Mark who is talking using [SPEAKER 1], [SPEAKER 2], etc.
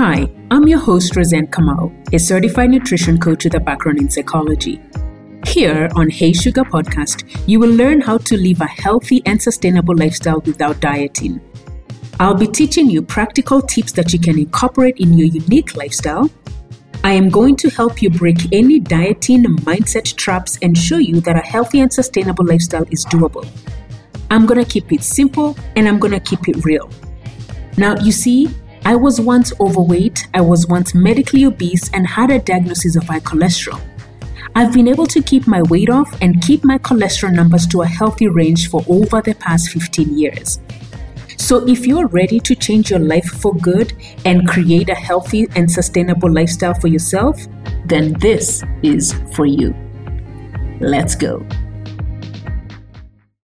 [SPEAKER 1] Hi, I'm your host, Roseanne Kamal, a certified nutrition coach with a background in psychology. Here on Hey Sugar Podcast, you will learn how to live a healthy and sustainable lifestyle without dieting. I'll be teaching you practical tips that you can incorporate in your unique lifestyle. I am going to help you break any dieting mindset traps and show you that a healthy and sustainable lifestyle is doable. I'm going to keep it simple and I'm going to keep it real. Now, you see, I was once overweight, I was once medically obese, and had a diagnosis of high cholesterol. I've been able to keep my weight off and keep my cholesterol numbers to a healthy range for over the past 15 years. So, if you're ready to change your life for good and create a healthy and sustainable lifestyle for yourself, then this is for you. Let's go.